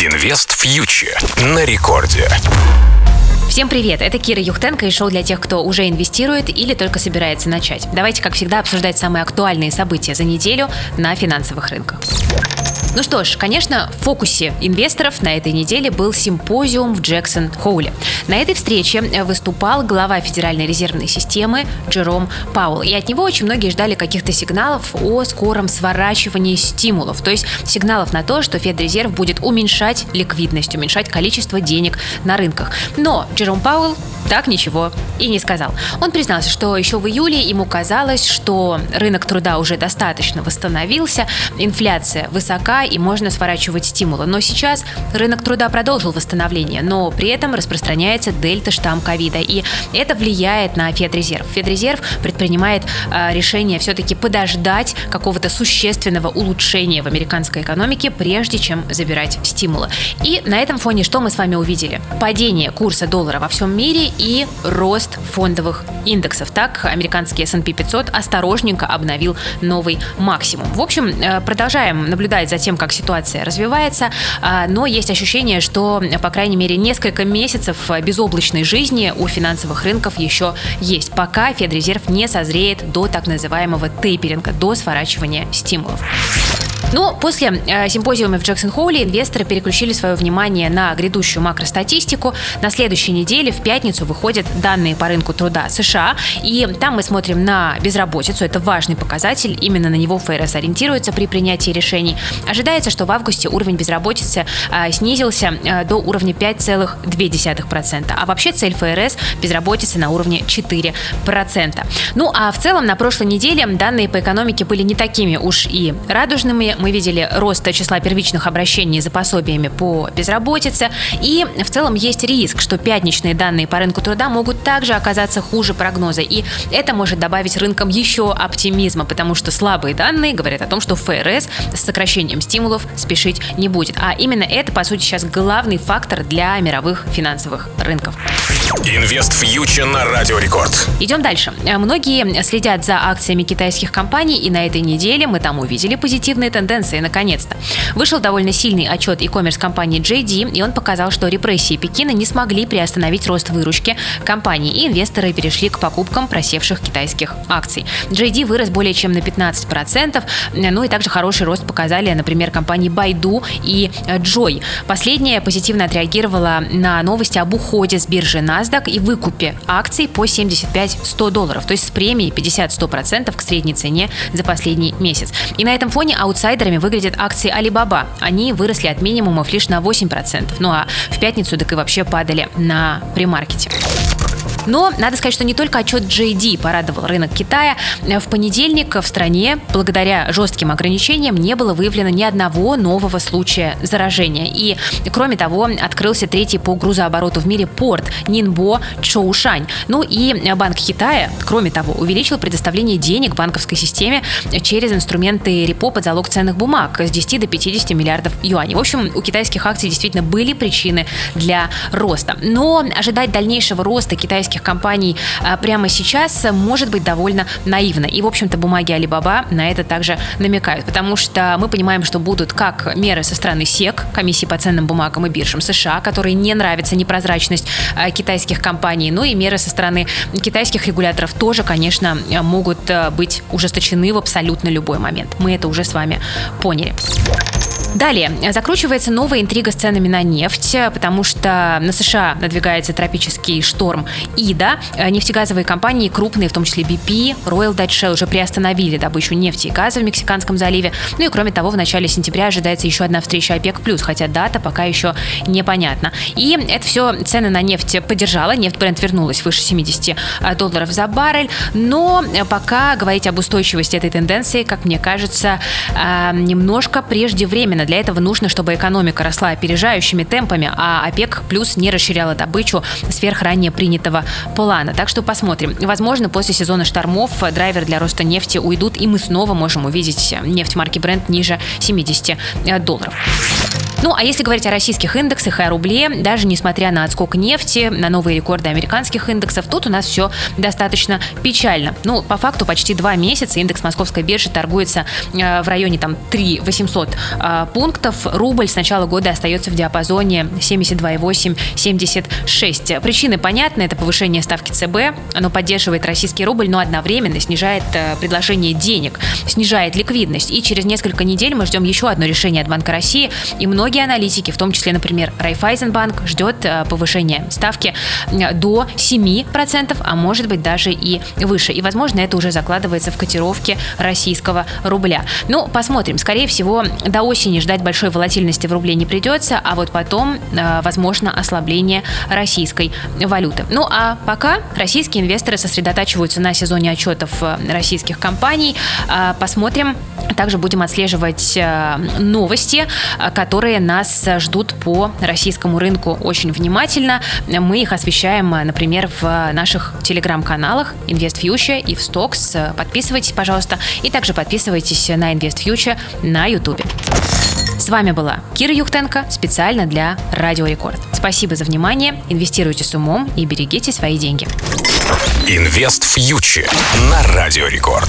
Инвест фьючер на рекорде. Всем привет, это Кира Юхтенко и шоу для тех, кто уже инвестирует или только собирается начать. Давайте, как всегда, обсуждать самые актуальные события за неделю на финансовых рынках. Ну что ж, конечно, в фокусе инвесторов на этой неделе был симпозиум в Джексон Хоуле. На этой встрече выступал глава Федеральной резервной системы Джером Пауэлл. И от него очень многие ждали каких-то сигналов о скором сворачивании стимулов. То есть сигналов на то, что Федрезерв будет уменьшать ликвидность, уменьшать количество денег на рынках. Но Джером Пауэлл так ничего и не сказал. Он признался, что еще в июле ему казалось, что рынок труда уже достаточно восстановился, инфляция высока и можно сворачивать стимулы. Но сейчас рынок труда продолжил восстановление, но при этом распространяется дельта-штамм ковида, и это влияет на Федрезерв. Федрезерв предпринимает э, решение все-таки подождать какого-то существенного улучшения в американской экономике, прежде чем забирать стимулы. И на этом фоне что мы с вами увидели? Падение курса доллара во всем мире и рост фондовых индексов. Так, американский S&P 500 осторожненько обновил новый максимум. В общем, э, продолжаем наблюдать за тем, как ситуация развивается, а, но есть ощущение, что, по крайней мере, несколько месяцев безоблачной жизни у финансовых рынков еще есть, пока Федрезерв не созреет до так называемого тейперинга, до сворачивания стимулов. Но ну, после э, симпозиума в Джексон-Холле инвесторы переключили свое внимание на грядущую макростатистику. На следующей неделе в пятницу выходят данные по рынку труда США, и там мы смотрим на безработицу. Это важный показатель, именно на него ФРС ориентируется при принятии решений. Ожидается, что в августе уровень безработицы э, снизился э, до уровня 5,2%, а вообще цель ФРС безработицы на уровне 4%. Ну а в целом на прошлой неделе данные по экономике были не такими уж и радужными мы видели рост числа первичных обращений за пособиями по безработице. И в целом есть риск, что пятничные данные по рынку труда могут также оказаться хуже прогноза. И это может добавить рынкам еще оптимизма, потому что слабые данные говорят о том, что ФРС с сокращением стимулов спешить не будет. А именно это, по сути, сейчас главный фактор для мировых финансовых рынков. Инвест фьючер на Радио Рекорд. Идем дальше. Многие следят за акциями китайских компаний, и на этой неделе мы там увидели позитивные тенденции, наконец-то. Вышел довольно сильный отчет e-commerce компании JD, и он показал, что репрессии Пекина не смогли приостановить рост выручки компании, и инвесторы перешли к покупкам просевших китайских акций. JD вырос более чем на 15%, ну и также хороший рост показали, например, компании Baidu и Joy. Последняя позитивно отреагировала на новости об уходе с биржи NASDAQ NASDAQ и выкупе акций по 75-100 долларов, то есть с премией 50-100% к средней цене за последний месяц. И на этом фоне аутсайдерами выглядят акции Alibaba. Они выросли от минимумов лишь на 8%. Ну а в пятницу так и вообще падали на премаркете. Но надо сказать, что не только отчет JD порадовал рынок Китая. В понедельник в стране, благодаря жестким ограничениям, не было выявлено ни одного нового случая заражения. И, кроме того, открылся третий по грузообороту в мире порт Нинбо Чоушань. Ну и Банк Китая, кроме того, увеличил предоставление денег банковской системе через инструменты репо под залог ценных бумаг с 10 до 50 миллиардов юаней. В общем, у китайских акций действительно были причины для роста. Но ожидать дальнейшего роста китайских китайских компаний а, прямо сейчас может быть довольно наивно. И, в общем-то, бумаги Alibaba на это также намекают, потому что мы понимаем, что будут как меры со стороны СЕК, комиссии по ценным бумагам и биржам США, которые не нравится непрозрачность а, китайских компаний, ну и меры со стороны китайских регуляторов тоже, конечно, могут а, быть ужесточены в абсолютно любой момент. Мы это уже с вами поняли. Далее, закручивается новая интрига с ценами на нефть, потому что на США надвигается тропический шторм Ида. Нефтегазовые компании крупные, в том числе BP, Royal Dutch Shell, уже приостановили добычу нефти и газа в Мексиканском заливе. Ну и кроме того, в начале сентября ожидается еще одна встреча ОПЕК+, хотя дата пока еще непонятна. И это все цены на нефть поддержала, нефть бренд вернулась выше 70 долларов за баррель, но пока говорить об устойчивости этой тенденции, как мне кажется, немножко преждевременно Одновременно для этого нужно, чтобы экономика росла опережающими темпами, а ОПЕК плюс не расширяла добычу сверх ранее принятого плана. Так что посмотрим. Возможно, после сезона штормов драйвер для роста нефти уйдут, и мы снова можем увидеть нефть марки Brent ниже 70 долларов. Ну, а если говорить о российских индексах и о рубле, даже несмотря на отскок нефти, на новые рекорды американских индексов, тут у нас все достаточно печально. Ну, по факту почти два месяца индекс московской биржи торгуется э, в районе там 3 800 э, пунктов. Рубль с начала года остается в диапазоне 72,8-76. Причины понятны. Это повышение ставки ЦБ. Оно поддерживает российский рубль, но одновременно снижает э, предложение денег, снижает ликвидность. И через несколько недель мы ждем еще одно решение от Банка России. И многие аналитики, в том числе, например, Райфайзенбанк, ждет повышения ставки до 7%, а может быть даже и выше. И, возможно, это уже закладывается в котировке российского рубля. Ну, посмотрим. Скорее всего, до осени ждать большой волатильности в рубле не придется, а вот потом, э, возможно, ослабление российской валюты. Ну, а пока российские инвесторы сосредотачиваются на сезоне отчетов э, российских компаний. Э, посмотрим, также будем отслеживать новости, которые нас ждут по российскому рынку очень внимательно. Мы их освещаем, например, в наших телеграм-каналах InvestFuture и в Stocks. Подписывайтесь, пожалуйста, и также подписывайтесь на InvestFuture на YouTube. С вами была Кира Юхтенко специально для Радио Рекорд. Спасибо за внимание, инвестируйте с умом и берегите свои деньги. Инвест на Радио Рекорд.